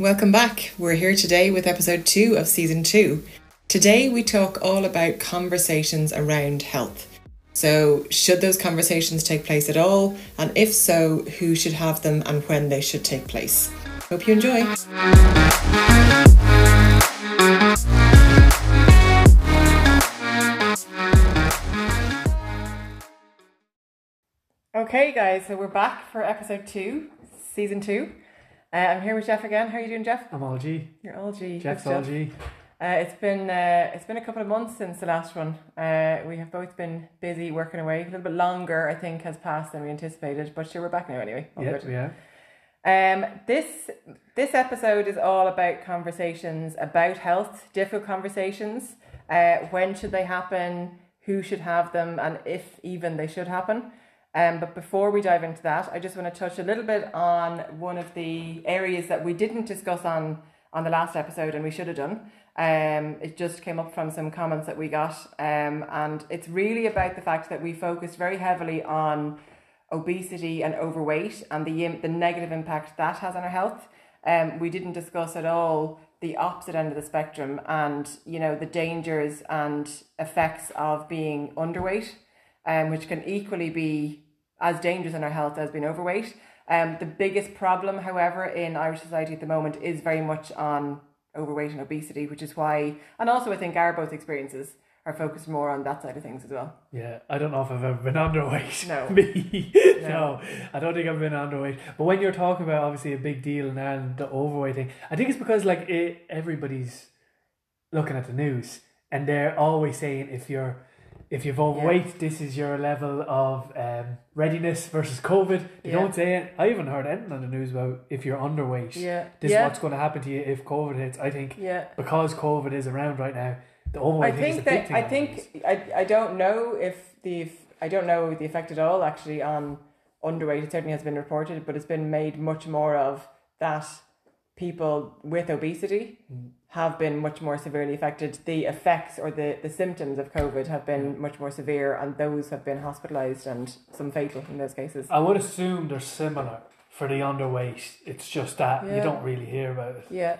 welcome back. We're here today with episode two of season two. Today we talk all about conversations around health. So, should those conversations take place at all? And if so, who should have them and when they should take place? Hope you enjoy. Okay, guys, so we're back for episode two, season two. Uh, I'm here with Jeff again. How are you doing, Jeff? I'm all G. You're all G. Jeff's all. G. Uh, it's been uh, it's been a couple of months since the last one. Uh, we have both been busy working away. A little bit longer, I think, has passed than we anticipated. But sure, we're back now anyway. All good. we are. Um, this this episode is all about conversations about health, difficult conversations. Uh, when should they happen? Who should have them, and if even they should happen. Um, but before we dive into that, I just want to touch a little bit on one of the areas that we didn't discuss on on the last episode, and we should have done. Um, it just came up from some comments that we got, um, and it's really about the fact that we focused very heavily on obesity and overweight and the the negative impact that has on our health. Um, we didn't discuss at all the opposite end of the spectrum and you know the dangers and effects of being underweight, um, which can equally be as dangerous in our health as being overweight. Um, the biggest problem, however, in Irish society at the moment is very much on overweight and obesity, which is why, and also I think our both experiences are focused more on that side of things as well. Yeah, I don't know if I've ever been underweight. No. Me. no. I don't think I've been underweight. But when you're talking about obviously a big deal in Ireland, the overweight thing, I think it's because like it, everybody's looking at the news and they're always saying if you're if you've overweight, this is your level of um, readiness versus COVID. They Yeah. don't say it. I haven't heard anything on the news about if you're underweight. Yeah. This yeah. is what's going to happen to you if COVID hits. I think Yeah. because COVID is around right now, the I overweight a think that thing. I think. I, I don't know if the I don't know the effect at all actually on underweight. It certainly has been reported, but it's been made much more of that people with obesity Mm. have been much more severely affected. The effects or the, the symptoms of COVID have been much more severe, and those have been hospitalised and some fatal in those cases. I would assume they're similar for the underweight. It's just that you don't really hear about it. Yeah,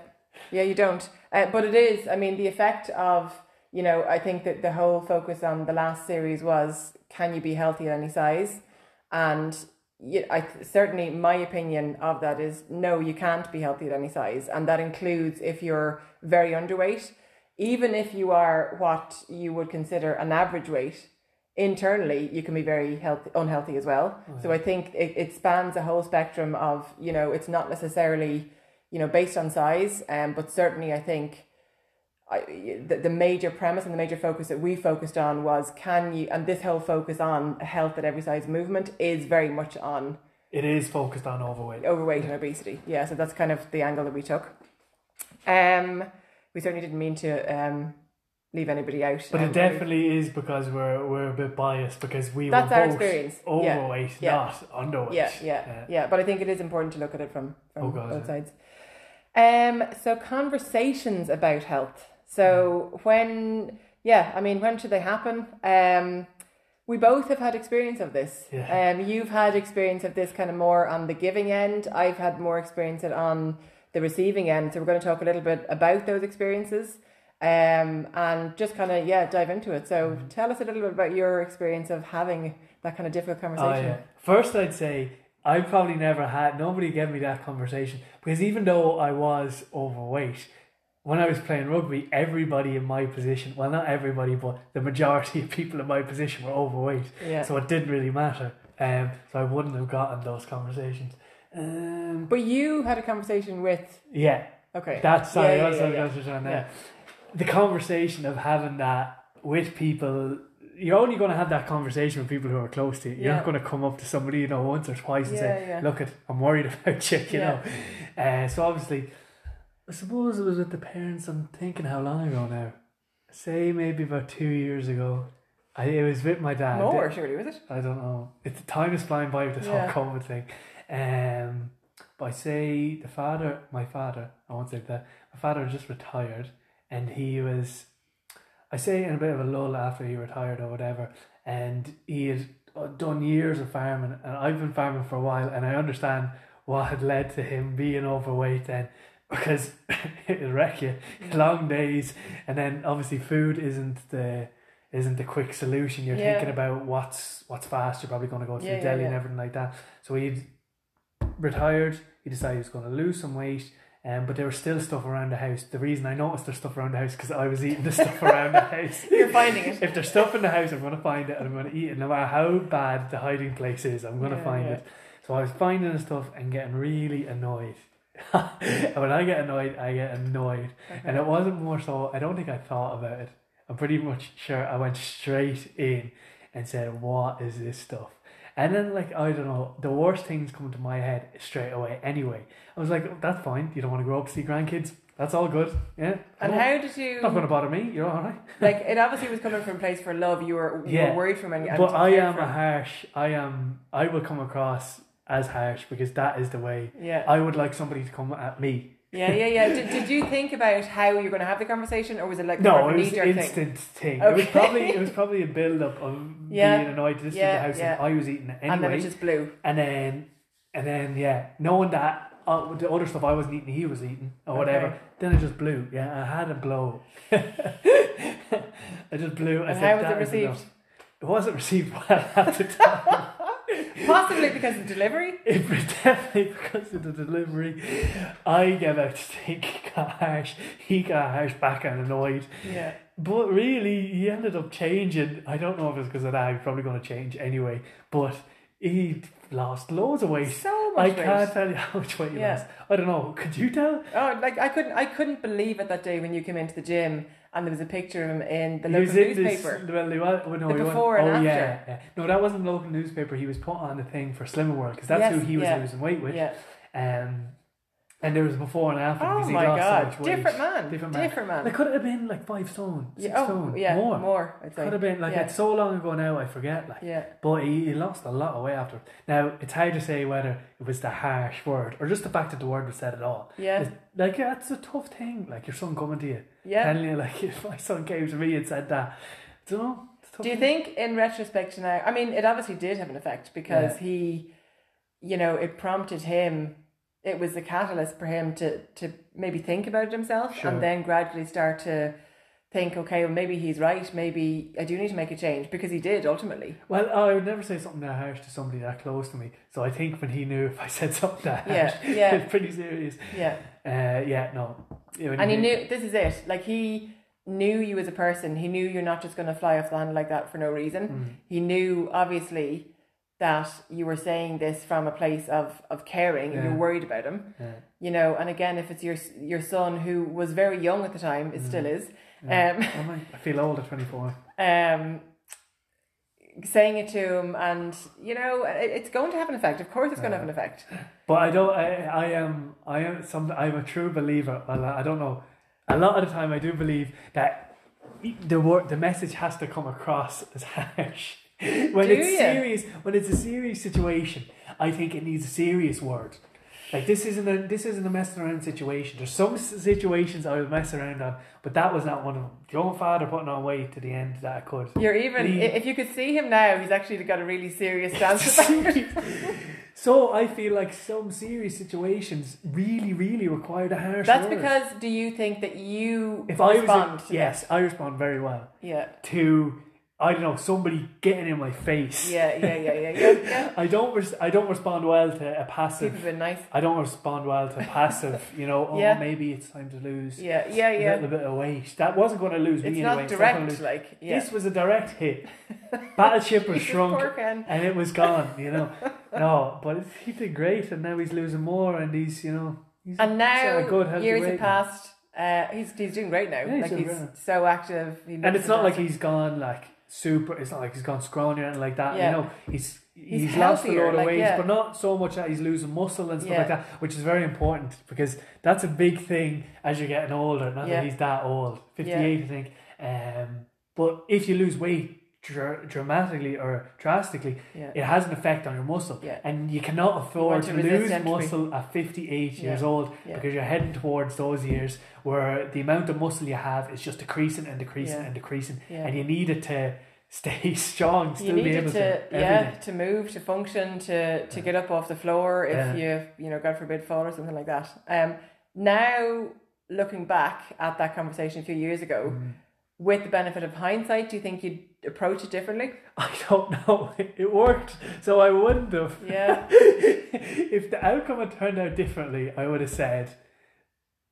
yeah, you don't. Uh, but it is. I mean, the effect of you know, I think that the whole focus on the last series was can you be healthy at any size, and yeah, I certainly my opinion of that is no, you can't be healthy at any size, and that includes if you're very underweight, even if you are what you would consider an average weight. Internally, you can be very healthy, unhealthy as well. So I think it, it spans a whole spectrum of you know, it's not necessarily you know, based on size, um, but certainly I think I, the, the major premise and the major focus that we focused on was can you, and this whole focus on health at every size movement is very much on It is focused on overweight. overweight and obesity. Yeah, so that's kind of the angle that we took. Um, we certainly didn't mean to um, leave anybody out. But um, it definitely is because we're we're a bit biased because we That's were both experience. Yeah. overweight, Yeah. not underweight. Yeah, yeah, yeah. But I think it is important to look at it from, from Oh, God, both yeah. sides. Um, so conversations about health. So Mm. when, yeah, I mean, when should they happen? Um, we both have had experience of this. Yeah. Um, you've had experience of this kind of more on the giving end. I've had more experience on the receiving end. So we're going to talk a little bit about those experiences. Um, and just kind of yeah dive into it. So Mm-hmm. tell us a little bit about your experience of having that kind of difficult conversation. Oh, yeah. First, I'd say I probably never had nobody gave me that conversation because even though I was overweight, when I was playing rugby, everybody in my position well, not everybody, but the majority of people in my position were overweight. Yeah. So it didn't really matter. Um, so I wouldn't have gotten those conversations. Um, But you had a conversation with yeah, okay. that's sorry, Yeah, that's yeah, what yeah, I was trying. The conversation of having that with people. You're only going to have that conversation with people who are close to you. You're Yeah. not going to come up to somebody you know once or twice and Yeah, say, yeah. "Look, it, I'm worried about you." You Yeah. know. Uh, so obviously, I suppose it was with the parents. I'm thinking how long ago now? Say maybe about two years ago. I it was with my dad. More, surely, was it? I don't know. It's the time is flying by with this Yeah. whole COVID thing. Um, but I say the father, my father, I won't say that. My father just retired, and he was, I say, in a bit of a lull after he retired or whatever, and he had uh, done years of farming, and I've been farming for a while, and I understand what had led to him being overweight then. Because it'll wreck you. Long days, and then obviously food isn't the isn't the quick solution. You're Yeah. thinking about what's what's fast. You're probably going to go to Yeah, the yeah, deli and everything like that. So he retired. He decided he was going to lose some weight. Um, but there was still stuff around the house. The reason I noticed there's stuff around the house because I was eating the stuff around the house. You're finding it. If there's stuff in the house, I'm going to find it and I'm going to eat it. No matter how bad the hiding place is, I'm going to Yeah, find yeah. it. So I was finding the stuff and getting really annoyed. when I get annoyed, I get annoyed. And it wasn't more so, I don't think I thought about it. I'm pretty much sure I went straight in and said, What is this stuff? And then, like, I don't know, the worst things come to my head straight away anyway. I was like, That's fine. You don't want to grow up to see grandkids. That's all good. Yeah. And how did you Not going to bother me. You're all right. like? It obviously was coming from a place for love. You were, you Yeah. were worried from, and But I am for. a harsh. I am. I will come across as harsh because that is the way. Yeah, I would like somebody to come at me. yeah, yeah, yeah. Did, did you think about how you're going to have the conversation, or was it like No, it was knee-jerk thing? instant thing. It was probably it was probably a build up of Yeah. being annoyed. This Yeah, is the house yeah. and I was eating it And then anyway. it just blew. and then and then yeah, knowing that uh, the other stuff I wasn't eating, he was eating or whatever. Okay. Then it just blew. Yeah, I had a blow. I just blew. I And said, how was "That it received? enough." It wasn't received well at the time. Possibly because of delivery. It definitely because of the delivery. I gave out to think he got harsh. He got harsh back and annoyed. Yeah. But really, he ended up changing. I don't know if it's because of that. He's probably going to change anyway. But he lost loads of weight. So I much weight. I can't tell you how much weight he Yeah. lost. I don't know. Could you tell? Oh, like I couldn't, I couldn't believe it that day when you came into the gym and there was a picture of him in the he local newspaper. this. Well, was, oh, no, The before and oh, after. Yeah, yeah. No, that wasn't the local newspaper. He was put on the thing for Slimming World because that's Yes, who he was yeah. losing weight with. Yeah. Um, and there was before and after Oh because he oh my lost so god, much different man, Different different man. man. Like, could have been like five stone, six yeah, oh, stone, yeah, more. more. Say. Could have been like yeah. it's so long ago now. I forget. Like, Yeah. but he, he lost a lot of weight after. Now it's hard to say whether it was the harsh word or just the fact that the word was said at all. Yeah. It's- like that's a tough thing. Like your son coming to you, Yeah. telling you like if my son came to me and said that, don't know. It's tough Do you thing. think, in retrospect now, I mean, it obviously did have an effect because Yeah. he, you know, it prompted him. It was the catalyst for him to to maybe think about it himself Sure. and then gradually start to think, okay, well, maybe he's right. Maybe I do need to make a change because he did ultimately. Well, I would never say something that harsh to somebody that close to me. So I think when he knew if I said something that Yeah, harsh, yeah. it's pretty serious. Yeah. Uh, yeah, no. When And he knew this is it. Like he knew you as a person. He knew you're not just going to fly off the handle like that for no reason. Mm. He knew obviously that you were saying this from a place of of caring and you're worried about him. Yeah. You know, and again, if it's your your son who was very young at the time, it still is. Yeah. Um, I I feel old at 24. um, saying it to him, and you know, it, it's going to have an effect. Of course, it's going to have an effect. But I don't. I, I am. I am. Some. I'm a true believer. Well, I don't know. A lot of the time, I do believe that the word, the message has to come across as harsh. when Do it's ya? serious, when it's a serious situation, I think it needs a serious word. Like this isn't a this isn't a messing around situation. There's some situations I would mess around on, but that was not one of them. Your own father putting on weight to the end that I could. You're even Leave. if you could see him now, he's actually got a really serious stance about it. so I feel like some serious situations really, really require the harsh. That's word. because do you think that you if I respond was a, yes, I respond very well Yeah. to I don't know somebody getting in my face. Yeah, yeah, yeah, yeah, yeah. yeah. I don't. Res- I don't respond well to a People passive. have been nice. I don't respond well to passive. You know, oh Yeah. maybe it's time to lose Yeah, yeah, yeah. a little bit of weight. That wasn't going to lose It's me anyway. It's not direct, like yeah. This was a direct hit. Battleship was shrunk and it was gone. You know, no, but he did great, and now he's losing more, and he's you know, he's And now a good, years have passed. Uh, he's he's doing great now. Yeah, he's like he's great. so active. He and it's not like he's gone like super. It's not like he's gone scrawny or anything like that. Yeah. You know, he's he's, He's lost a lot of like, weight, yeah. but not so much that he's losing muscle and stuff Yeah. like that, which is very important because that's a big thing as you're getting older. Not that he's that old, fifty eight, I think. Um, but if you lose weight dr- dramatically or drastically, Yeah. it has an effect on your muscle, Yeah. and you cannot afford to to lose entropy. muscle at fifty eight Yeah. years old because you're heading towards those years where the amount of muscle you have is just decreasing and decreasing and decreasing, and you need it to stay strong, still you be able to, to, yeah to move to function to to get up off the floor if you you know God forbid fall or something like that. Um, Now, looking back at that conversation a few years ago, Mm. with the benefit of hindsight, do you think you'd approach it differently? I don't know. It worked, so I wouldn't have. Yeah. if the outcome had turned out differently, I would have said,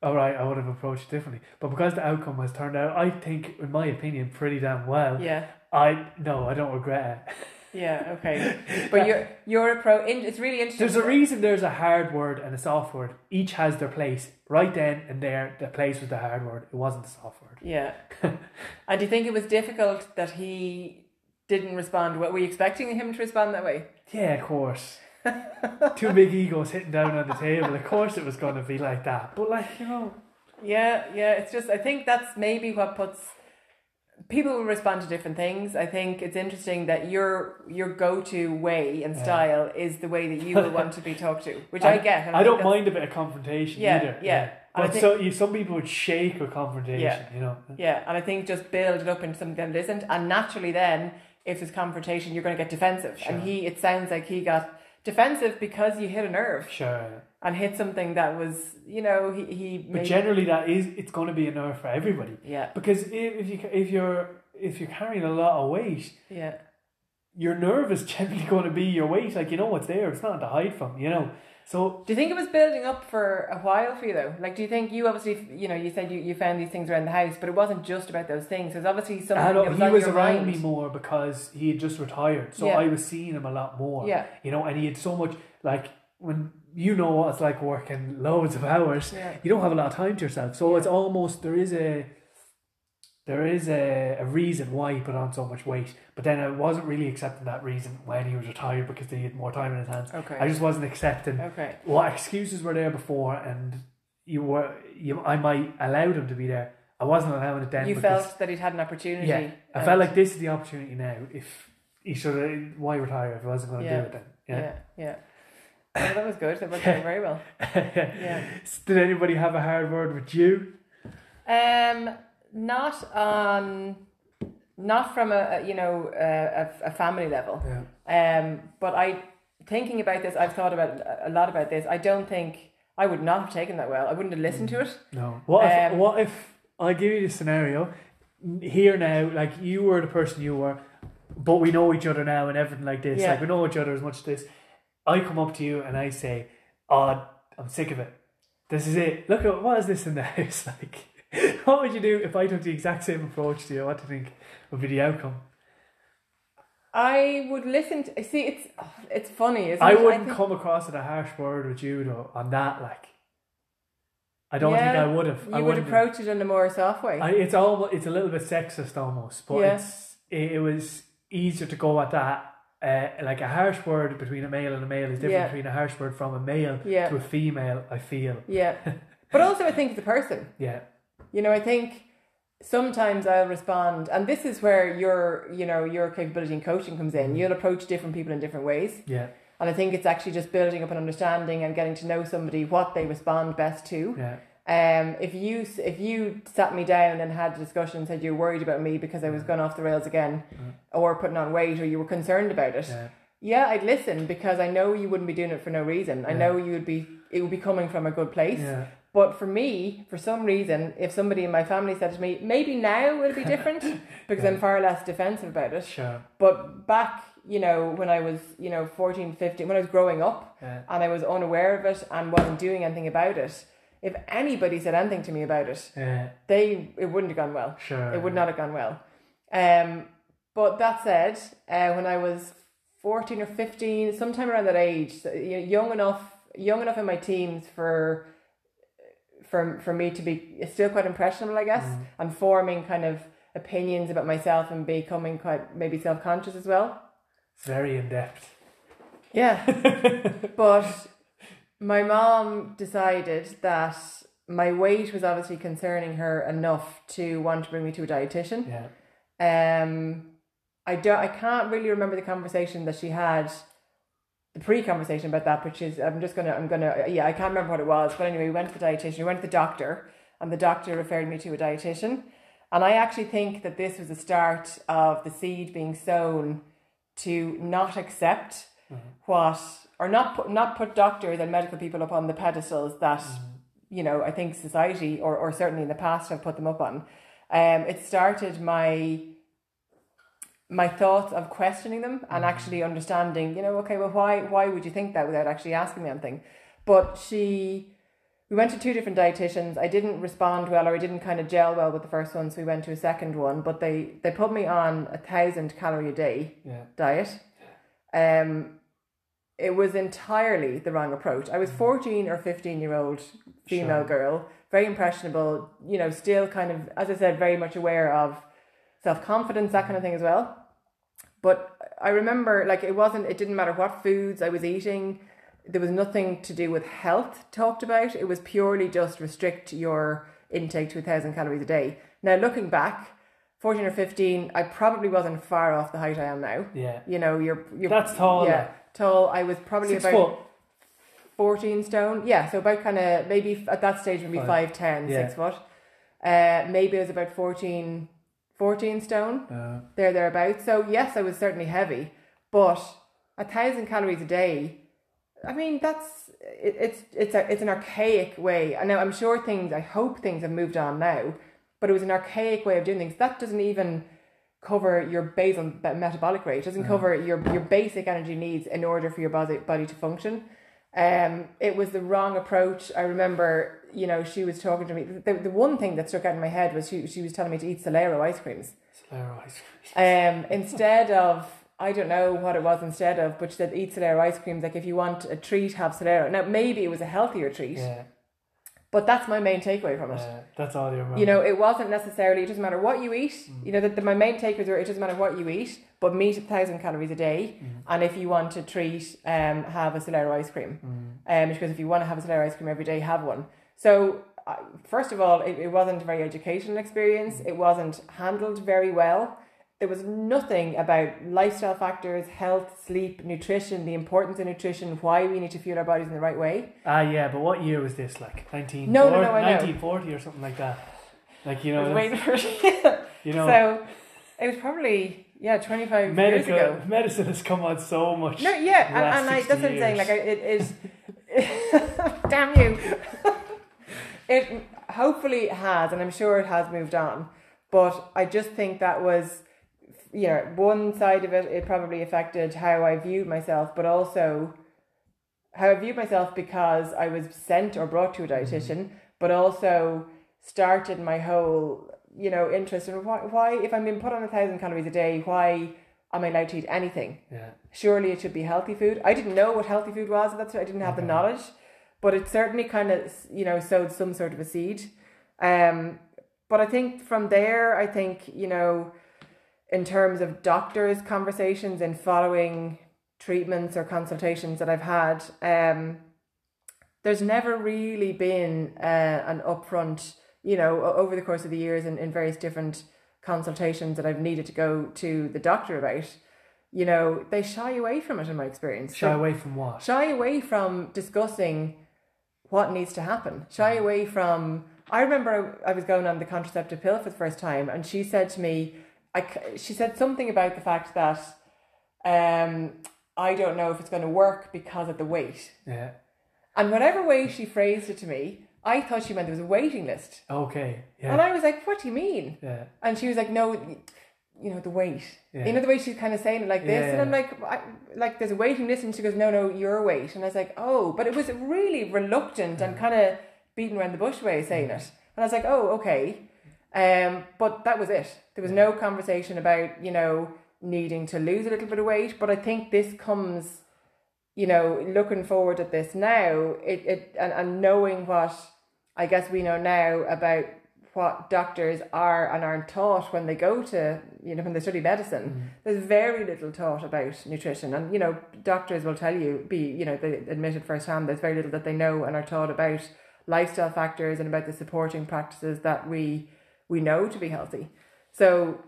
all right, I would have approached it differently. But because the outcome has turned out, I think, in my opinion, pretty damn well. Yeah. I no, I don't regret it. Yeah. Okay. But your your approach. It's really interesting. There's a reason there's a hard word and a soft word. Each has their place. Right then and there, the place was the hard word. It wasn't the soft word. Yeah. and do you think it was difficult that he didn't respond? Were you expecting him to respond that way? Yeah, of course. Two big egos hitting down on the table. Of course, it was going to be like that. But like you know, Yeah, yeah. It's just I think that's maybe what puts people will respond to different things. I think it's interesting that your your go to way and Yeah. style is the way that you will want to be talked to, which I, get. and I don't mind a bit of confrontation Yeah, either. yeah. I But think- so you, some people would shake with confrontation. Yeah. You know. Yeah, and I think just build it up into something that it isn't, and naturally then, if there's confrontation, you're going to get defensive. Sure. And he, it sounds like he got defensive because you hit a nerve Sure. and hit something that was, you know, he he. But generally, that is it's going to be a nerve for everybody yeah, because if, if you if you're if you're carrying a lot of weight, yeah, your nerve is generally going to be your weight. Like you know what's there. It's not to hide from. You know. So Do you think it was building up for a while for you though? Like, do you think you obviously, you know, you said you, you found these things around the house, but it wasn't just about those things. There's obviously something I was he was around mind. me more because he had just retired, so Yeah. I was seeing him a lot more. Yeah. You know, and he had so much like when you know what it's like working loads of hours. Yeah. You don't have a lot of time to yourself, so it's almost there is a there is a, a reason why he put on so much weight. But then I wasn't really accepting that reason when he was retired because he had more time in his hands. Okay. I just wasn't accepting Okay. what excuses were there before, and you were you. I might allowed him to be there. I wasn't allowing it then. You because, felt that he'd had an opportunity. yeah. I felt like this is the opportunity now. If he should have, why retire if he wasn't going to Yeah. do it then? Yeah. Yeah, yeah. Oh, that was good. That worked out very well. Yeah. Did anybody have a hard word with you? Um, not on, not from a a, you know a, a, family level. Yeah. Um, but I thinking about this, I've thought about a lot about this. I don't think I would not have taken that well. I wouldn't have listened to it. No. What if? Um, what if I give you the scenario here now? Like you were the person you were, but we know each other now and everything like this. Yeah. Like we know each other as much as this. I come up to you and I say, "Oh, I'm sick of it. This is it. Look at what is this in the house like." what would you do if I took the exact same approach to you? What do you think would be the outcome? I would listen to. See, it's it's funny, isn't it? I it? wouldn't think- come across with a harsh word with you though on that. Like, I don't think I would have. You I would approach it in a more soft way. I, it's almost it's a little bit sexist almost, but Yeah. it's it, it was easier to go at that. Uh, like a harsh word between a male and a male is different Yeah. between a harsh word from a male Yeah. to a female. I feel, yeah, but also I think the person. yeah, You know, I think sometimes I'll respond, and this is where your, you know, your capability in coaching comes in. You'll approach different people in different ways, yeah, and I think it's actually just building up an understanding and getting to know somebody what they respond best to. yeah, Um, if you if you sat me down and had a discussion, and said you're worried about me because I was going off the rails again, or putting on weight, or you were concerned about it, yeah, yeah, I'd listen because I know you wouldn't be doing it for no reason. I know you would be it would be coming from a good place. yeah, But for me, for some reason, if somebody in my family said to me, maybe now it'll be different because I'm far less defensive about it. sure, But back, you know, when I was, you know, 14, 15, when I was growing up yeah, and I was unaware of it and wasn't doing anything about it, if anybody said anything to me about it, yeah, they it wouldn't have gone well. sure. It would not have gone well. Um, but that said, uh, when I was 14 or 15, sometime around that age, you know, young enough, young enough in my teens for for for me to be still quite impressionable, I guess, and forming kind of opinions about myself and becoming quite maybe self conscious as well. It's very in depth. Yeah. but my mom decided that my weight was obviously concerning her enough to want to bring me to a dietitian. Yeah, Um, I don't. I can't really remember the conversation that she had, the pre-conversation about that. Which is, I'm just gonna. I'm gonna. Uh, yeah, I can't remember what it was. But anyway, we went to the dietitian. We went to the doctor, and the doctor referred me to a dietitian. And I actually think that this was the start of the seed being sown to not accept mm-hmm. what, or not put, not put doctors and medical people up on the pedestals that mm-hmm. you know, I think society or, or certainly in the past have put them up on. Um, it started my my thoughts of questioning them and mm-hmm. actually understanding, you know, okay, well, why why would you think that without actually asking me anything? But she, we went to two different dietitians. I didn't respond well, or I didn't kind of gel well with the first one, so we went to a second one. But they they put me on a thousand calorie a day Yeah. diet. Um, it was entirely the wrong approach. I was mm-hmm. fourteen or fifteen year old female Sure. girl, very impressionable. You know, still kind of, as I said, very much aware of self confidence, that mm-hmm. kind of thing as well. But I remember, like, it wasn't, it didn't matter what foods I was eating. There was nothing to do with health talked about. It was purely just restrict your intake to a thousand calories a day. Now, looking back, 14 or 15, I probably wasn't far off the height I am now. Yeah. You know, you're, you're That's tall, Yeah, tall. I was probably Six about foot. 14 stone. Yeah, so about kind of maybe at that stage maybe Five. 5'10, Yeah. 6 foot. Uh, maybe it was about 14, 14 stone Uh, there thereabouts. So yes, I was certainly heavy, but a thousand calories a day. I mean, that's it, it's it's a it's an archaic way. And now I'm sure things. I hope things have moved on now, but it was an archaic way of doing things. That doesn't even cover your basal metabolic rate. It doesn't cover your your basic energy needs in order for your body body to function. Um, it was the wrong approach. I remember, you know, she was talking to me. The, the one thing that stuck out in my head was she she was telling me to eat Solero ice creams. Solero ice cream. Um, instead of I don't know what it was instead of, but she said eat Solero ice creams. Like if you want a treat, have Solero. Now maybe it was a healthier treat, Yeah. But that's my main takeaway from it. Yeah. That's all you remember. You know, it wasn't necessarily. It doesn't matter what you eat. Mm. You know, that the, my main takeaways were it doesn't matter what you eat, but meat a thousand calories a day, Mm. and if you want to treat, um, have a Solero ice cream. Mm. Um, because if you want to have a Solero ice cream every day, have one. So. I First of all, it, it wasn't a very educational experience. It wasn't handled very well. There was nothing about lifestyle factors, health, sleep, nutrition, the importance of nutrition, why we need to fuel our bodies in the right way. Ah, yeah, but what year was this? Like 19, No, no, no, I know. 1940 or something like that. Like, you know, was waiting for you know So it was probably yeah, twenty five years ago. medicine has come on so much. No, yeah, and, and I, 60 that's what I'm saying. Like, I, it is. damn you! it hopefully has, and I'm sure it has moved on. But I just think that was, you know, one side of it. It probably affected how I viewed myself, but also how I viewed myself because I was sent or brought to a dietitian, but also started my whole, you know, interest in why, why if I'm being put on a thousand calories a day, why am I allowed to eat anything? Yeah. surely it should be healthy food. I didn't know what healthy food was. That's I didn't have the knowledge, but it certainly kind of you know sowed some sort of a seed. Um, but I think from there, I think you know, in terms of doctors' conversations and following treatments or consultations that I've had, um, there's never really been uh, an upfront, you know, over the course of the years in, in various different consultations that I've needed to go to the doctor about, you know, they shy away from it in my experience. Shy away from what? shy away from discussing what needs to happen. Shy away from. I remember I was going on the contraceptive pill for the first time, and she said to me, I, she said something about the fact that um, I don't know if it's going to work because of the weight. Yeah. And whatever way she phrased it to me, I thought she meant there was a waiting list. Okay. Yeah. And I was like, what do you mean? Yeah. And she was like, no, you know, the weight. Yeah. You know, the way she's kind of saying it like this. Yeah, And I'm like, I, like, there's a waiting list. And she goes, no, no, your weight. And I was like, oh, but it was really reluctant and kind of beating around the bush way of saying it. And I was like, oh, okay. Um, but that was it. There was no conversation about, you know, needing to lose a little bit of weight. But I think this comes, you know, looking forward at this now, it, it and, and knowing what I guess we know now about what doctors are and aren't taught when they go to, you know, when they study medicine. There's very little taught about nutrition. And, you know, doctors will tell you, be, you know, they admit it firsthand, there's very little that they know and are taught about lifestyle factors and about the supporting practices that we we know to be healthy. So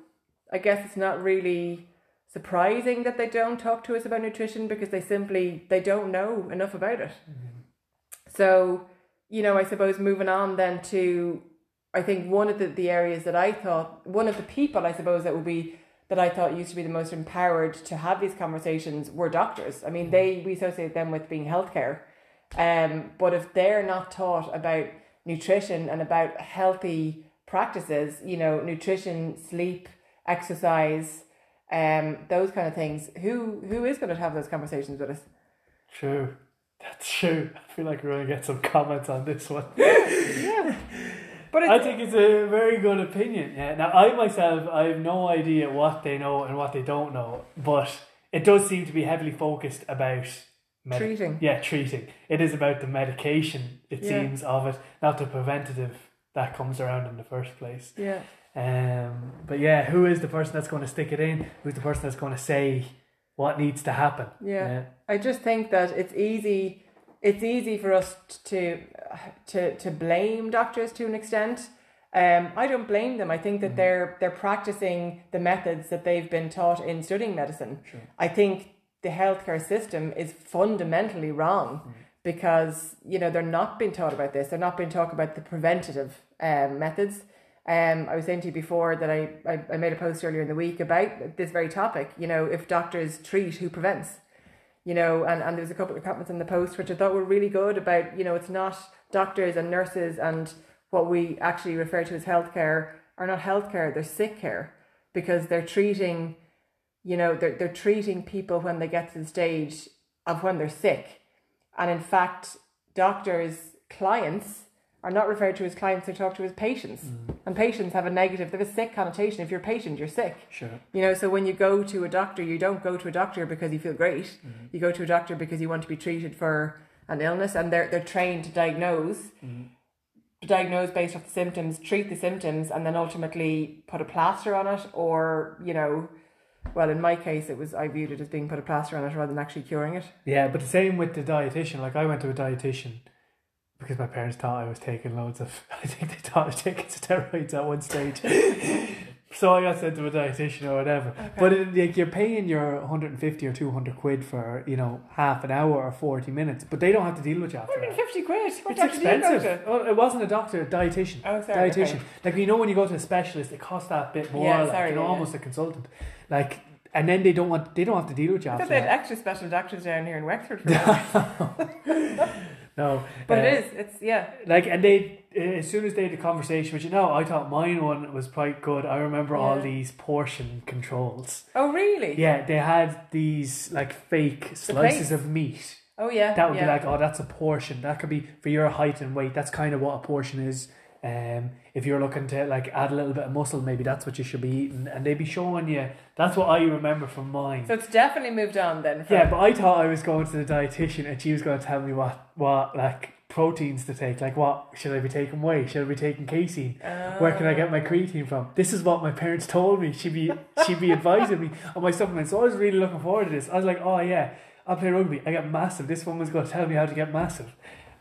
I guess it's not really surprising that they don't talk to us about nutrition because they simply they don't know enough about it. So, you know, I suppose moving on then to I think one of the, the areas that I thought one of the people I suppose that would be that I thought used to be the most empowered to have these conversations were doctors. I mean, they we associate them with being healthcare. Um, but if they're not taught about nutrition and about healthy practices, you know, nutrition, sleep, exercise, um, those kind of things. Who who is going to have those conversations with us? True. That's true. I feel like we're going to get some comments on this one. yeah. But I think it's a very good opinion. Yeah. Now, I myself, I have no idea what they know and what they don't know, but it does seem to be heavily focused about med- treating. Yeah, treating. It is about the medication, it yeah. seems, of it, not the preventative that comes around in the first place. Yeah. Um, but yeah, who is the person that's going to stick it in? Who's the person that's going to say what needs to happen? Yeah. yeah. I just think that it's easy. It's easy for us to to to blame doctors to an extent. Um, I don't blame them. I think that mm-hmm. they're they're practicing the methods that they've been taught in studying medicine. Sure. I think the healthcare system is fundamentally wrong mm-hmm. Because you know they're not being taught about this. They're not being taught about the preventative um, methods. Um, I was saying to you before that I, I, I made a post earlier in the week about this very topic. You know, if doctors treat, who prevents? You know, and, and there was a couple of comments in the post which I thought were really good about, you know, it's not doctors and nurses and what we actually refer to as healthcare are not healthcare, they're sick care because they're treating, you know, they're, they're treating people when they get to the stage of when they're sick. And in fact, doctors' clients are not referred to as clients, they're talked to as patients. Mm. And patients have a negative, they have a sick connotation. If you're a patient, you're sick. Sure. You know, so when you go to a doctor, you don't go to a doctor because you feel great. Mm-hmm. You go to a doctor because you want to be treated for an illness and they're, they're trained to diagnose. Mm-hmm diagnose based off the symptoms, treat the symptoms, and then ultimately put a plaster on it, or you know, well, in my case, it was I viewed it as being put a plaster on it rather than actually curing it. Yeah, but the same with the dietitian. Like I went to a dietitian because my parents thought I was taking loads of. I think they thought I was taking steroids at one stage. so I got sent to a dietitian or whatever. Okay. But it, like you're paying your 150 or 200 quid for you know half an hour or 40 minutes, but they don't have to deal with you after 150 quid. What it's expensive. Well, oh, it wasn't a doctor, a dietitian. Oh, sorry. Dietitian. Okay. Like you know when you go to a specialist, it costs that bit more. Yeah, like, sorry, you know, yeah, almost a consultant. Like and then they don't want they don't have to deal with you. I they had extra special doctors down here in Wexford for No, but uh, it is. It's yeah. Like and they as soon as they had the conversation, which you know, I thought mine one was quite good. I remember yeah. all these portion controls. Oh really? Yeah, they had these like fake slices of meat. Oh yeah. That would yeah. be like, oh, that's a portion. That could be for your height and weight. That's kind of what a portion is. Um, if you're looking to like add a little bit of muscle, maybe that's what you should be eating, and they'd be showing you. That's what I remember from mine. So it's definitely moved on then. From... Yeah, but I thought I was going to the dietitian, and she was going to tell me what what like proteins to take. Like, what should I be taking whey? Should I be taking casein? Where can I get my creatine from? This is what my parents told me. She'd be she'd be advising me on my supplements. So I was really looking forward to this. I was like, oh yeah, I'll play rugby. I get massive. This woman's going to tell me how to get massive.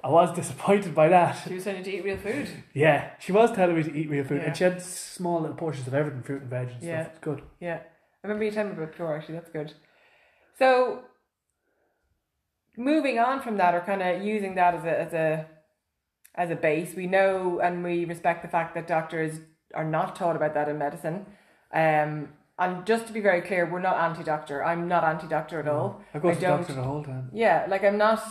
I was disappointed by that. She was telling you to eat real food. Yeah, she was telling me to eat real food, yeah. and she had small little portions of everything, fruit and veg and yeah. stuff. It's good. Yeah, I remember you telling me about Pure. Actually, that's good. So, moving on from that, or kind of using that as a as a as a base, we know and we respect the fact that doctors are not taught about that in medicine. Um, and just to be very clear, we're not anti-doctor. I'm not anti-doctor at all. I go to the doctor the whole time. Yeah, like I'm not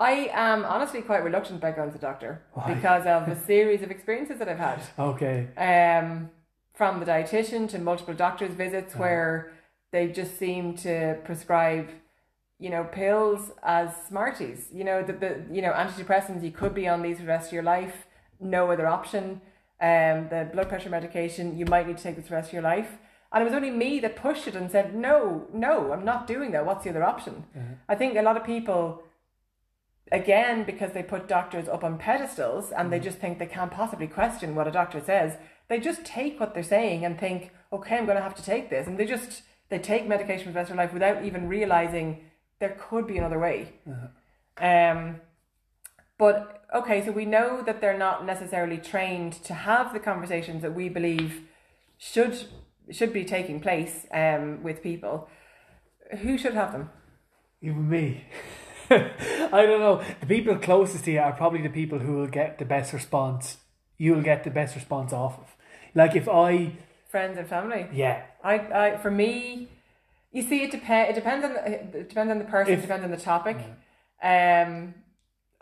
I am honestly quite reluctant about going to the doctor Why? because of a series of experiences that I've had. Okay. Um, from the dietitian to multiple doctor's visits uh-huh. where they just seem to prescribe, you know, pills as smarties. You know, the, the you know antidepressants. You could be on these for the rest of your life. No other option. Um, the blood pressure medication. You might need to take this for the rest of your life. And it was only me that pushed it and said, no, no, I'm not doing that. What's the other option? Uh-huh. I think a lot of people again because they put doctors up on pedestals and they just think they can't possibly question what a doctor says they just take what they're saying and think okay i'm going to have to take this. And they just they take medication for the rest of their life without even realizing there could be another way. Uh-huh. um but okay so we know that they're not necessarily trained to have the conversations that we believe should should be taking place um with people. Who should have them? Even me I don't know. The people closest to you are probably the people who will get the best response. You'll get the best response off of. Like if I friends and family. Yeah. I, I for me, you see, it depends. It depends on the, it depends on the person. If, it depends on the topic. Yeah. Um,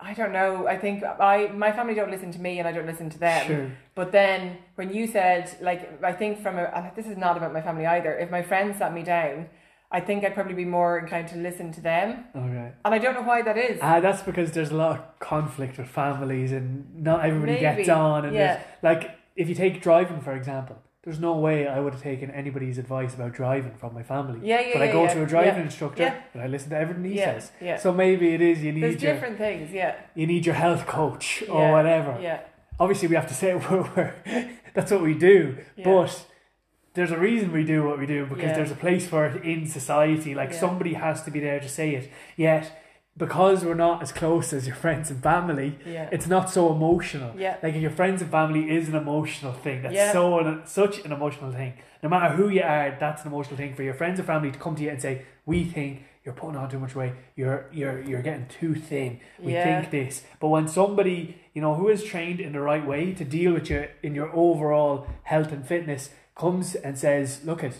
I don't know. I think I my family don't listen to me and I don't listen to them. Sure. But then when you said like I think from a this is not about my family either. If my friends sat me down, I think I'd probably be more inclined to listen to them. Okay. And I don't know why that is. Ah, that's because there's a lot of conflict with families and not everybody Maybe, gets on. And yeah. like if you take driving for example, there's no way I would have taken anybody's advice about driving from my family. Yeah, yeah, But I go yeah, to a driving yeah, instructor yeah. and I listen to everything he Yeah, says. yeah. So maybe it is you need There's your different things, yeah. you need your health coach or whatever. Yeah. Obviously, we have to say we're, we're that's what we do, Yeah. but there's a reason we do what we do because Yeah. there's a place for it in society. Like Yeah. somebody has to be there to say it. Yet, because we're not as close as your friends and family, Yeah. it's not so emotional. Yeah. Like your friends and family is an emotional thing. That's Yeah. so an, such an emotional thing. No matter who you are, that's an emotional thing for your friends and family to come to you and say, "We think you're putting on too much weight. You're you're you're getting too thin. We Yeah. think this." But when somebody you know who is trained in the right way to deal with you in your overall health and fitness comes and says, "Look at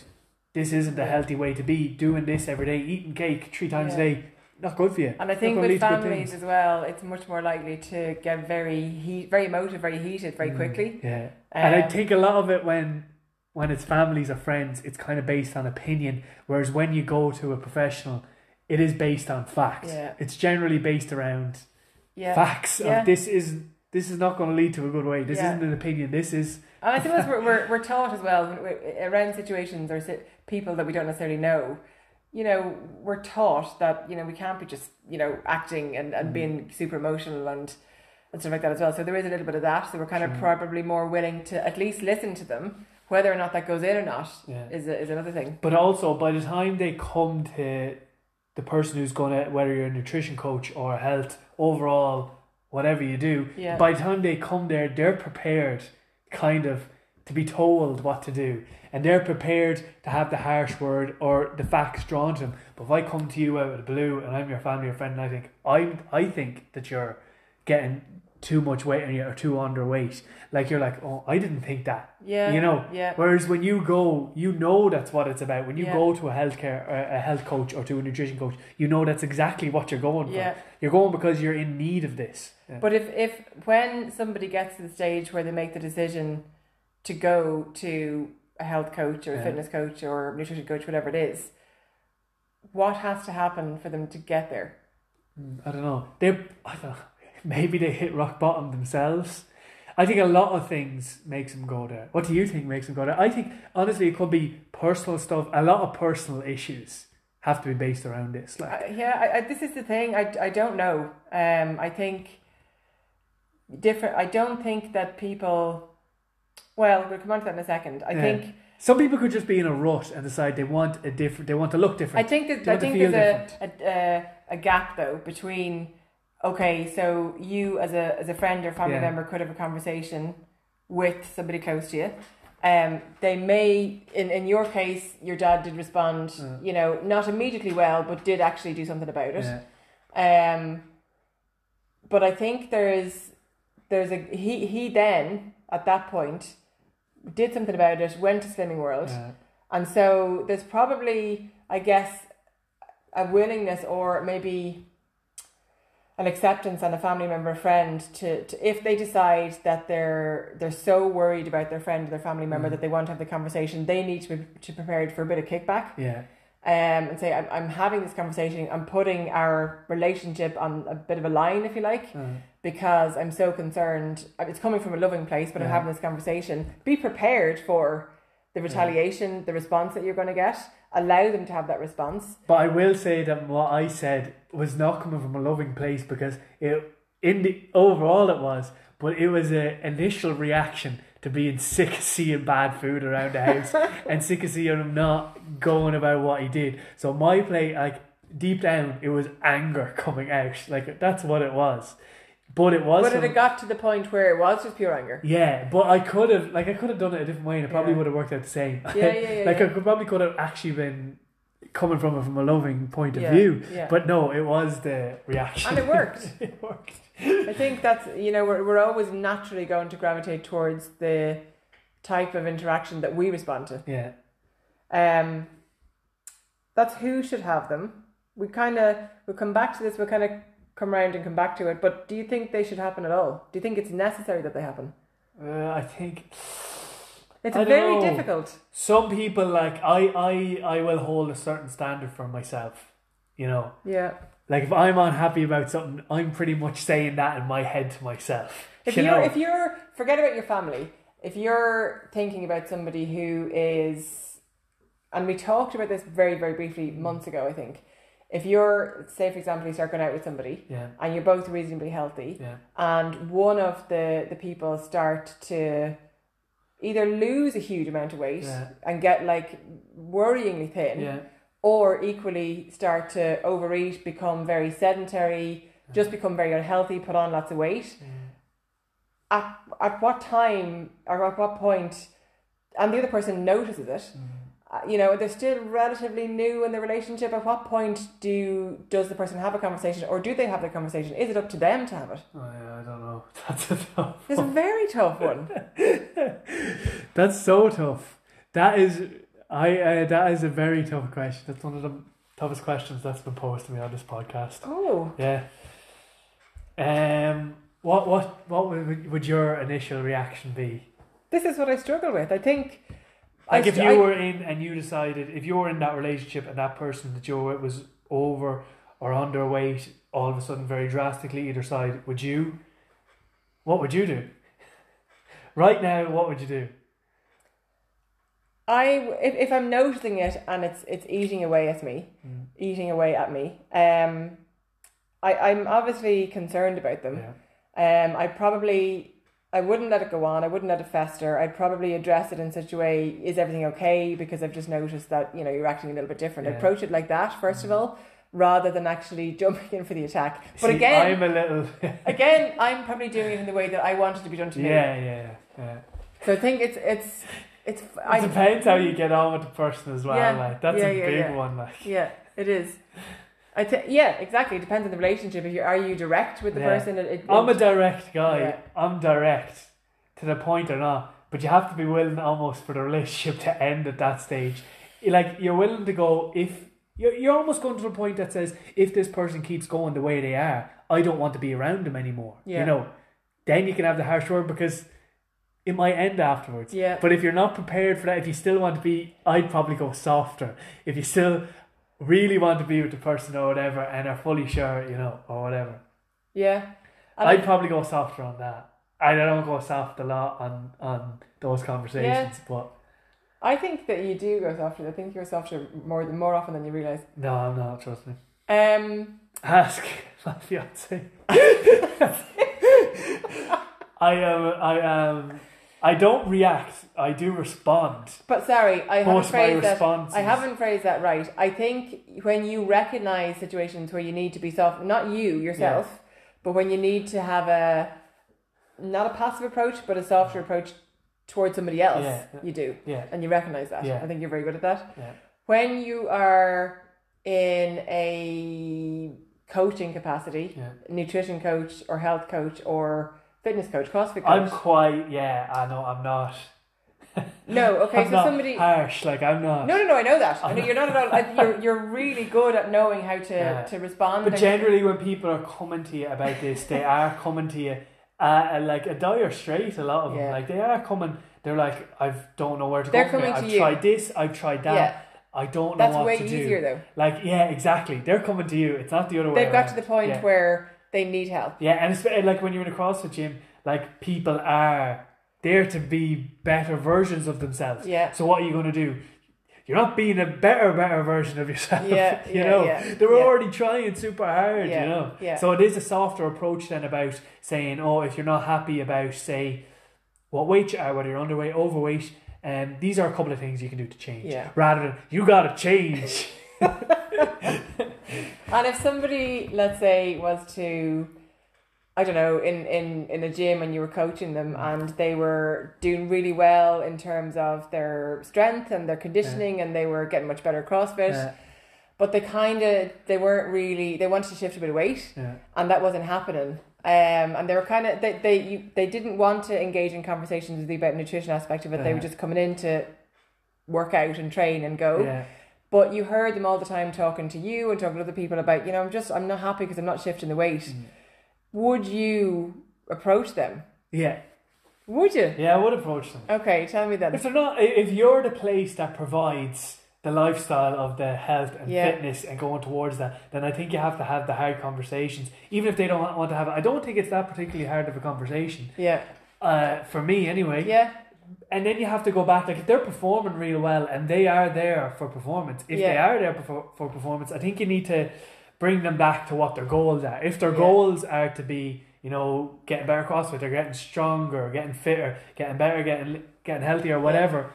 this isn't a healthy way to be. Doing this every day, eating cake three times Yeah. a day, not good for you." And I think with lead to good families as well, it's much more likely to get very heat, very emotive, very heated, very Mm, quickly. Yeah. and I Um, think a lot of it when when it's families or friends, it's kind of based on opinion. Whereas when you go to a professional, it is based on facts. Yeah. It's generally based around Yeah. facts Yeah. of this is this is not going to lead to a good way. This Yeah. isn't an opinion. This is And I suppose we're, we're, we're taught as well around situations or people that we don't necessarily know. You know, we're taught that you know we can't be just you know acting and, Mm. and being super emotional and and stuff like that as well. So there is a little bit of that. So we're kind of probably more willing to at least listen to them, whether or not that goes in or not Yeah. is a, is another thing. But also, by the time they come to the person who's going to, whether you're a nutrition coach or a health overall, whatever you do, Yeah. by the time they come there, they're prepared, kind of, to be told what to do, and they're prepared to have the harsh word or the facts drawn to them. But if I come to you out of the blue and I'm your family or friend, and I think I'm, I think that you're getting too much weight on you or too underweight, like you're like, oh, I didn't think that. Yeah, You know, yeah, Whereas when you go, you know that's what it's about. When you Yeah. go to a healthcare, uh, a health coach, or to a nutrition coach, you know that's exactly what you're going yeah. for. You're going because you're in need of this. Yeah. But if, if when somebody gets to the stage where they make the decision to go to a health coach or a Yeah. fitness coach or nutrition coach, whatever it is, what has to happen for them to get there? Mm, I don't know. They, I don't know. Maybe they hit rock bottom themselves. I think a lot of things makes them go there. What do you think makes them go there? I think honestly, it could be personal stuff. A lot of personal issues have to be based around this. Like, Uh, yeah, I, I, this is the thing. I, I don't know. Um, I think different. I don't think that people. Well, we'll come on to that in a second. I Yeah. think. some people could just be in a rut and decide they want a different. They want to look different. I think that I think there's a, a, a a gap though between okay, so you as a as a friend or family Yeah. member could have a conversation with somebody close to you. Um, they may, in, in your case, your dad did respond, you know, not immediately well, but did actually do something about it. Yeah. Um, but I think there's there's a he he then at that point did something about it, went to Slimming World, Yeah. and so there's probably I guess a willingness or maybe an acceptance on a family member friend to, to if they decide that they're they're so worried about their friend or their family member Mhm. that they want to have the conversation they need to be to prepared for a bit of kickback Yeah. um, and say, I'm, I'm having this conversation, I'm putting our relationship on a bit of a line, if you like, Uh, because I'm so concerned. uh, It's coming from a loving place, but I'm having this conversation. Be prepared for the retaliation, the response that you're going to get. Allow them to have that response. But I will say that what I said was not coming from a loving place because it in the overall it was, but it was an initial reaction to being sick of seeing bad food around the house and sick of seeing him not going about what he did. So my play, like deep down, it was anger coming out. Like that's what it was. But it was. But it got to the point where it was just pure anger. yeah, but I could have like I could have done it a different way and it probably Yeah. would have worked out the same. Yeah, yeah, yeah, like yeah. I could probably could have actually been coming from it from a loving point of Yeah, view. yeah. But no, it was the reaction. And it worked. it worked. I think that's, you know, we're, we're always naturally going to gravitate towards the type of interaction that we respond to. Yeah. Um, that's who should have them. We kind of we'll come back to this. We'll kind of come around and come back to it. But do you think they should happen at all? Do you think it's necessary that they happen? Uh, I think It's I very know. difficult. some people like I, I I will hold a certain standard for myself. You know, Yeah. like if I'm unhappy about something, I'm pretty much saying that in my head to myself. If you you're know? if you're forget about your family, if you're thinking about somebody who is, and we talked about this very very briefly months ago, I think. If you're, say for example, you start going out with somebody yeah, and you're both reasonably healthy, yeah, and one of the the people start to either lose a huge amount of weight Yeah. and get like worryingly thin, yeah, or equally start to overeat, become very sedentary, just become very unhealthy, put on lots of weight. At at what time or at what point, and the other person notices it. Mm-hmm. Uh, You know, they're still relatively new in the relationship. At what point do does the person have a conversation, or do they have the conversation? Is it up to them to have it? Oh, yeah, I don't know. That's a tough. It's a very tough one. That's so tough. That is, I. Uh, that is a very tough question. That's one of the toughest questions that's been posed to me on this podcast. Oh, Yeah. Um. What what what would, would your initial reaction be? this is what I struggle with. I think. Like I if you I- were in and you decided if you were in that relationship and that person that you were was over or underweight all of a sudden very drastically either side, would you? What would you do? Right now, what would you do? I if, if I'm noticing it and it's it's eating away at me, Mm. eating away at me. Um, I I'm obviously concerned about them. Yeah. Um, I probably I wouldn't let it go on. I wouldn't let it fester. I'd probably address it in such a way: is everything okay? Because I've just noticed that you know you're acting a little bit different. Yeah. Mm. Approach it like that first of all, rather than actually jumping in for the attack. But See, again, I'm a little. again, I'm probably doing it in the way that I want it to be done to me. yeah, yeah, yeah. So I think it's it's it's. It I, depends how you get on with the person as well. Yeah, Like that's yeah, a big one. Like Yeah, it is. I th- yeah, exactly. It depends on the relationship. If you are you direct with the Yeah. person, it, it, I'm a direct guy. Yeah. I'm direct to the point or not. But you have to be willing almost for the relationship to end at that stage. Like you're willing to go if you're, you're almost going to the point that says if this person keeps going the way they are, I don't want to be around them anymore. Yeah. You know, then you can have the harsh word because it might end afterwards. Yeah. But if you're not prepared for that, if you still want to be, I'd probably go softer. If you still really want to be with the person or whatever and are fully sure, you know, or whatever. yeah. And I'd probably go softer on that. I don't go soft a lot on on those conversations, yeah. but I think that you do go softer. I think you're softer more more often than you realize. no, I'm not. Trust me. Um, Ask my fiance. I am. I am. I don't react. I do respond. but sorry, I haven't phrased that. I haven't phrased that right. I think when you recognize situations where you need to be soft, not you yourself, but when you need to have a not a passive approach, but a softer approach towards somebody else, Yeah. you do, Yeah. and you recognize that. Yeah. I think you're very good at that. Yeah. when you are in a coaching capacity, Yeah. nutrition coach or health coach or fitness coach, CrossFit coach. I'm quite. Yeah. I know. I'm not. no, okay, I'm so not somebody. harsh. Like I'm not. No, no, no. I know that. I know you're not at all. I- You're you're really good at knowing how to Yeah. to respond. But and- generally, when people are coming to you about this, they are coming to you uh, like a dire straight. A lot of them, like they are coming. They're like, I don't know where to They're go. from coming to I've you. tried this. I've tried that. yeah, I don't know that's what way to easier though. Like, yeah, exactly. They're coming to you. It's not the other way. They've got to around. the point Yeah. where they need help. Yeah, and it's like when you're in a CrossFit gym, like people are there to be better versions of themselves. Yeah. So what are you going to do? You're not being a better, better version of yourself. Yeah, you yeah, know, yeah, they were yeah. already trying super hard. Yeah, You know. yeah. So it is a softer approach than about saying, oh, if you're not happy about say what weight you are, whether you're underweight, overweight, and these are a couple of things you can do to change. Yeah. Rather than you got to change. And if somebody, let's say, was to, I don't know, in, in, in a gym and you were coaching them and they were doing really well in terms of their strength and their conditioning and they were getting much better CrossFit, Yeah. but they kind of, they weren't really, they wanted to shift a bit of weight yeah. and that wasn't happening. Um, and they were kind of, they, they, you, they didn't want to engage in conversations with you about nutrition aspect of it. They were just coming in to work out and train and go Yeah. But you heard them all the time talking to you and talking to other people about, you know, I'm just, I'm not happy because I'm not shifting the weight. Mm. Would you approach them? Yeah, Would you? yeah, I would approach them. Okay, tell me that. If they're not, if you're the place that provides the lifestyle of the health and Yeah. fitness and going towards that, then I think you have to have the hard conversations, even if they don't want to have it. I don't think it's that particularly hard of a conversation, Yeah, uh, for me anyway. yeah, And then you have to go back, like if they're performing real well and they are there for performance, if they are there for, for performance, I think you need to bring them back to what their goals are. If their Yeah. goals are to be, you know, getting better CrossFit, they're getting stronger, getting fitter, getting better, getting getting healthier, whatever.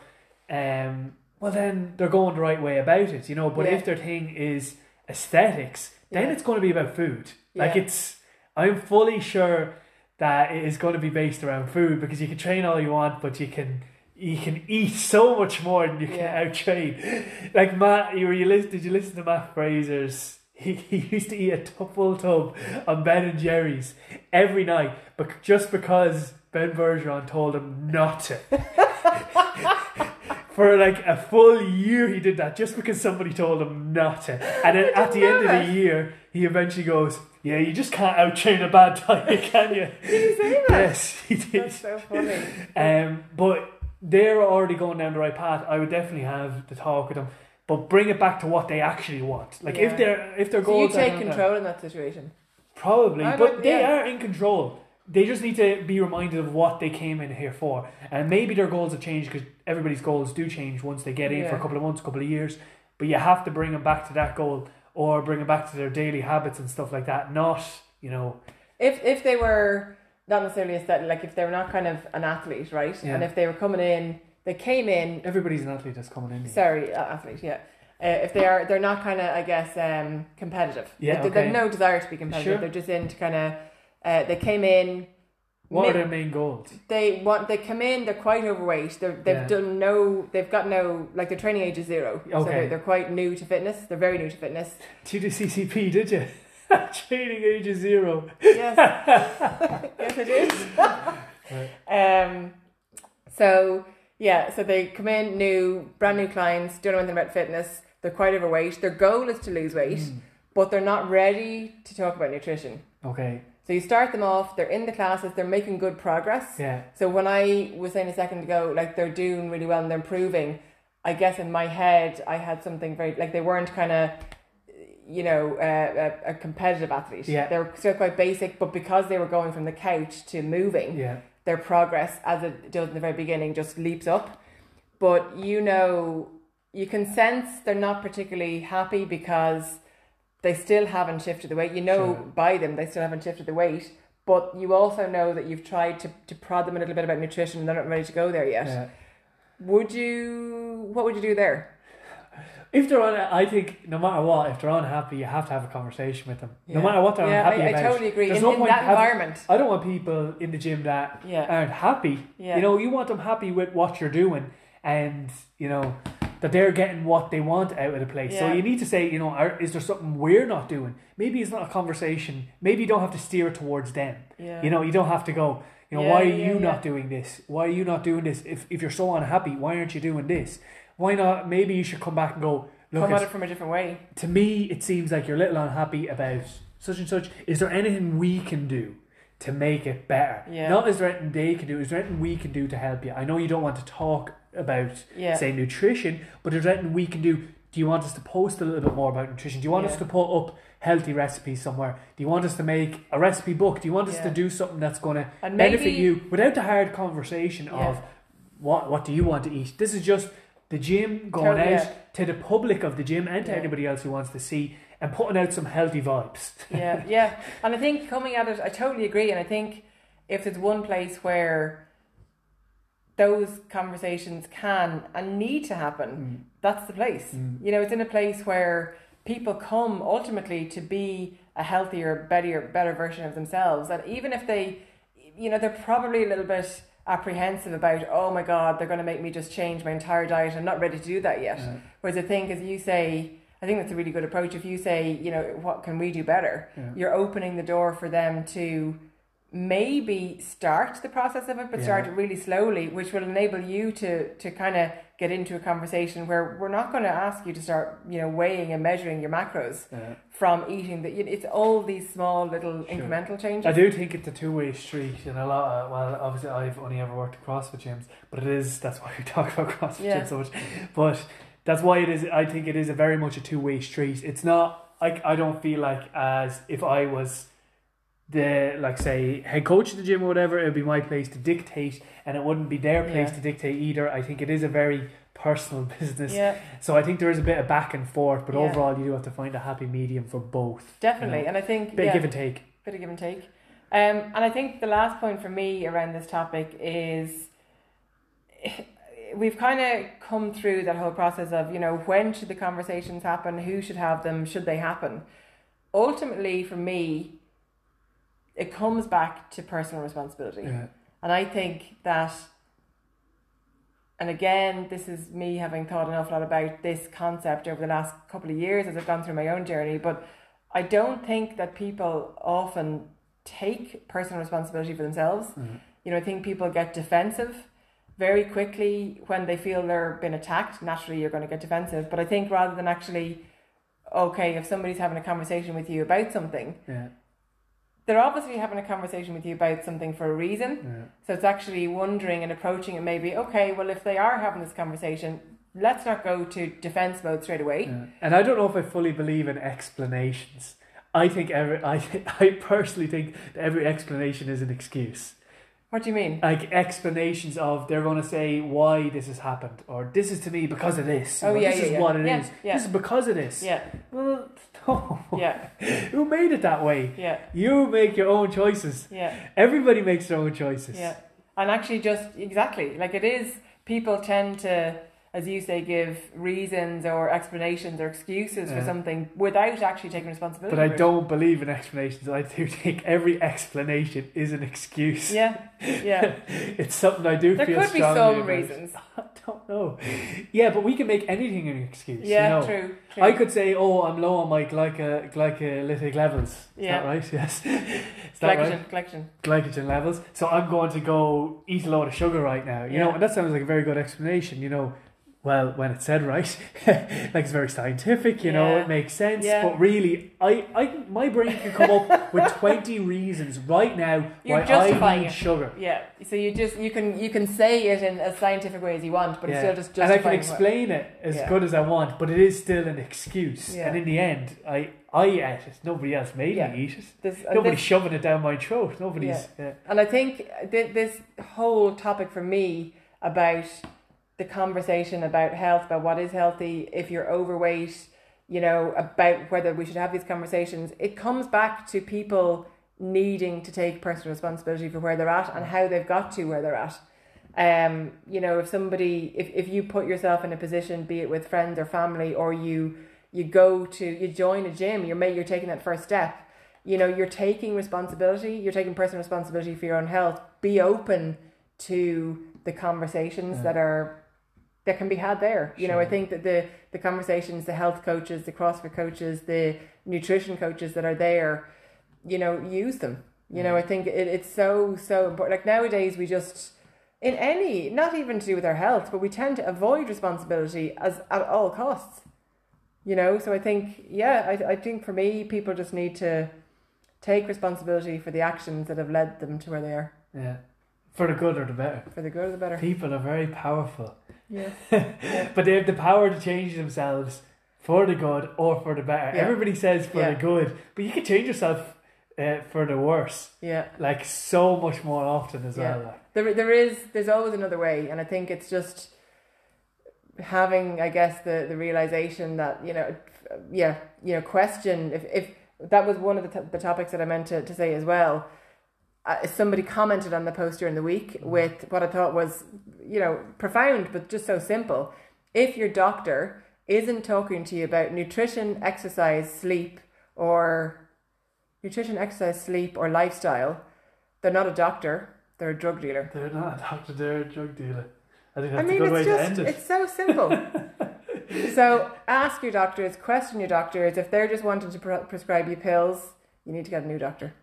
Um, well then they're going the right way about it, you know. But Yeah. if their thing is aesthetics, then Yeah. it's going to be about food. Like it's, I'm fully sure that it is going to be based around food because you can train all you want, but you can you can eat so much more than you can Yeah. out train. Like Mat, you were you listen? Did you listen to Mat Fraser's? He, he used to eat a full tub of Ben and Jerry's every night, but just because Ben Bergeron told him not to. For like a full year, he did that just because somebody told him not to. And then at the end of the year, he eventually goes, "Yeah, you just can't out train a bad diet, can you?" Did he say that? Yes, he did. That's so funny. Um, but they're already going down the right path. I would definitely have the talk with them, but bring it back to what they actually want. Like Yeah. if they're if their So you goals are take down control in that situation. probably, I but they yeah. are in control. They just need to be reminded of what they came in here for, and maybe their goals have changed because everybody's goals do change once they get in for a couple of months, a couple of years. But you have to bring them back to that goal, or bring them back to their daily habits and stuff like that. Not you know, If if they were not necessarily aesthetic, like if they were not kind of an athlete, right? Yeah. And if they were coming in, they came in. everybody's an athlete that's coming in. here. Sorry, athlete, yeah. Uh, if they are, they're not kind of, I guess, um, competitive. Yeah, they, they've no desire to be competitive. Sure. They're just in to kind of. Uh, they came in. What are their main goals? they want they come in they're quite overweight they're, they've Yeah. done no they've got no like their training age is zero so Okay. they're, they're quite new to fitness they're very new to fitness You did CCP, did you? Training age is zero. yes yes it is. did um so yeah so they come in new brand new clients don't know anything about fitness they're quite overweight their goal is to lose weight Mm. but they're not ready to talk about nutrition Okay. So you start them off they're in the classes they're making good progress Yeah. So when I was saying a second ago, like they're doing really well and they're improving, I guess in my head I had something very like they weren't kind of, you know, uh, a, a competitive athlete. Yeah. they were still quite basic, but because they were going from the couch to moving, Yeah. their progress as it does in the very beginning just leaps up. But you know, you can sense they're not particularly happy because they still haven't shifted the weight. You know Sure. by them they still haven't shifted the weight. But you also know that you've tried to, to prod them a little bit about nutrition and they're not ready to go there yet. Yeah. Would you what would you do there? If they're on, I think no matter what, if they're unhappy, you have to have a conversation with them. No matter what they're yeah, unhappy I, I about. totally agree. There's In, no in point that having- environment. I don't want people in the gym that Yeah. aren't happy. Yeah. You know, you want them happy with what you're doing, and you know that they're getting what they want out of the place. So you need to say, you know, are, is there something we're not doing? Maybe it's not a conversation. Maybe you don't have to steer it towards them. Yeah. You know, you don't have to go. You know, Yeah, why are yeah, you yeah. not doing this? Why are you not doing this? If if you're so unhappy, why aren't you doing this? Why not? Maybe you should come back and go. Look, Come at it from a different way. to me, it seems like you're a little unhappy about such and such. Is there anything we can do to make it better? Yeah. Not is there anything they can do, is there anything we can do to help you? I know you don't want to talk about, Yeah. say, nutrition, but is there anything we can do? Do you want us to post a little bit more about nutrition? Do you want us to put up healthy recipes somewhere? Do you want us to make a recipe book? Do you want us to do something that's going to And benefit you without the hard conversation Yeah. of what what do you want to eat? This is just the gym going Totally, out yeah. to the public of the gym and to Yeah. anybody else who wants to see and putting out some healthy vibes. yeah, yeah. And I think coming at it, I totally agree. And I think if there's one place where those conversations can and need to happen, that's the place. Mm. You know, it's in a place where people come ultimately to be a healthier, better, better version of themselves. And even if they, you know, they're probably a little bit apprehensive about, oh my God, they're going to make me just change my entire diet. I'm not ready to do that yet. Yeah. Whereas I think, as you say, I think that's a really good approach. If you say, you know, what can we do better? Yeah. You're opening the door for them to maybe start the process of it, but Yeah. start it really slowly, which will enable you to to kind of get into a conversation where we're not going to ask you to start, you know, weighing and measuring your macros Yeah. from eating. That it's all these small little incremental changes. I do think it's a two way street, and a lot. Of, well, obviously, I've only ever worked at CrossFit gyms, but it is. That's why we talk about CrossFit Yeah. gyms so much. But that's why it is. I think it is a very much a two way street. It's not. I I don't feel like as if I was the like say head coach of the gym or whatever, it would be my place to dictate, and it wouldn't be their place Yeah. to dictate either. I think it is a very personal business. Yeah, So I think there is a bit of back and forth, but Yeah. overall you do have to find a happy medium for both. definitely. You know? And I think Bit yeah, of give and take. bit of give and take. Um, and I think the last point for me around this topic is we've kind of come through that whole process of, you know, when should the conversations happen? Who should have them? Should they happen? Ultimately, for me, it comes back to personal responsibility. Yeah. And I think that, and again, this is me having thought an awful lot about this concept over the last couple of years as I've gone through my own journey, but I don't think that people often take personal responsibility for themselves. Mhm. You know, I think people get defensive very quickly when they feel they're being attacked. Naturally, you're going to get defensive, but I think rather than actually, okay, if somebody's having a conversation with you about something, Yeah. they're obviously having a conversation with you about something for a reason. Yeah. So it's actually wondering and approaching it maybe, okay, well, if they are having this conversation, let's not go to defense mode straight away. Yeah. And I don't know if I fully believe in explanations. I think every I I personally think that every explanation is an excuse. What do you mean? Like explanations of they're going to say why this has happened or this is to me because of this. Oh, or yeah, this yeah, is yeah. what it is. Yeah, yeah. This is because of this. Yeah, Well, no. yeah, Who made it that way? yeah, You make your own choices. yeah, Everybody makes their own choices. yeah. And actually, just exactly like it is, people tend to, as you say, give reasons or explanations or excuses for something without actually taking responsibility. But I don't believe in explanations. I do think every explanation is an excuse. Yeah, yeah. it's something I do There feel could be some reasons. I don't know. Yeah, but we can make anything an excuse. Yeah, you know? true, true. I could say, "Oh, I'm low on my glyca, glycolytic levels." Is Yeah. that right? Yes. Is that Glycogen, right? glycogen. Glycogen levels. So I'm going to go eat a load of sugar right now. You know, and that sounds like a very good explanation. You know, well, when it's said right, like it's very scientific. You know, Yeah. it makes sense. Yeah. But really, I, I, my brain can come up with twenty reasons right now You're why I justifying need it. sugar. Yeah. So you just you can you can say it in as scientific way as you want, but it's still just and I justifying can explain it as Yeah. good as I want, but it is still an excuse. Yeah. And in the end, I I ate it. Nobody else made Yeah. me eat it. This, Nobody's this- shoving it down my throat. Nobody's. Yeah. And I think th- this whole topic for me about the conversation about health, about what is healthy, if you're overweight, you know, about whether we should have these conversations, it comes back to people needing to take personal responsibility for where they're at and how they've got to where they're at. Um, you know, if somebody, if, if you put yourself in a position, be it with friends or family, or you you go to you join a gym, you're you're taking that first step. You know, you're taking responsibility. You're taking personal responsibility for your own health. Be open to the conversations Yeah. that are that can be had there. You know, I think that the the conversations, the health coaches, the CrossFit coaches, the nutrition coaches that are there, you know, use them. You know, I mm. think it, it's so so important. Like nowadays, we just in any not even to do with our health, but we tend to avoid responsibility as at all costs. You know, so I think yeah, I I think for me, people just need to take responsibility for the actions that have led them to where they are, yeah. For the good or the better. for the good or the better. People are very powerful, Yeah, but they have the power to change themselves for the good or for the better. Yeah. Everybody says for Yeah. the good, but you can change yourself uh, for the worse, yeah. like so much more often as well. Like. There, there is, there's always another way, and I think it's just having, I guess, the the realization that you know, yeah, you know, question if if that was one of the, t- the topics that I meant to, to say as well. Uh, somebody commented on the post during the week with what I thought was, you know, profound but just so simple. If your doctor isn't talking to you about nutrition, exercise, sleep, or nutrition, exercise, sleep, or lifestyle, they're not a doctor. They're a drug dealer. They're not a doctor, they're a drug dealer. I think I that's mean, a good way it's to end it. it's so simple. so ask your doctors, question your doctors. If they're just wanting to pre- prescribe you pills, you need to get a new doctor.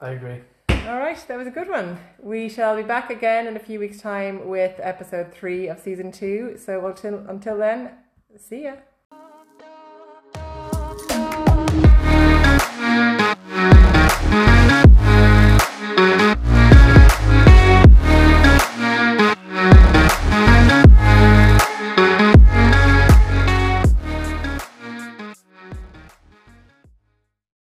I agree. All right, that was a good one. We shall be back again in a few weeks' time with episode three of season two. So until until then, see ya.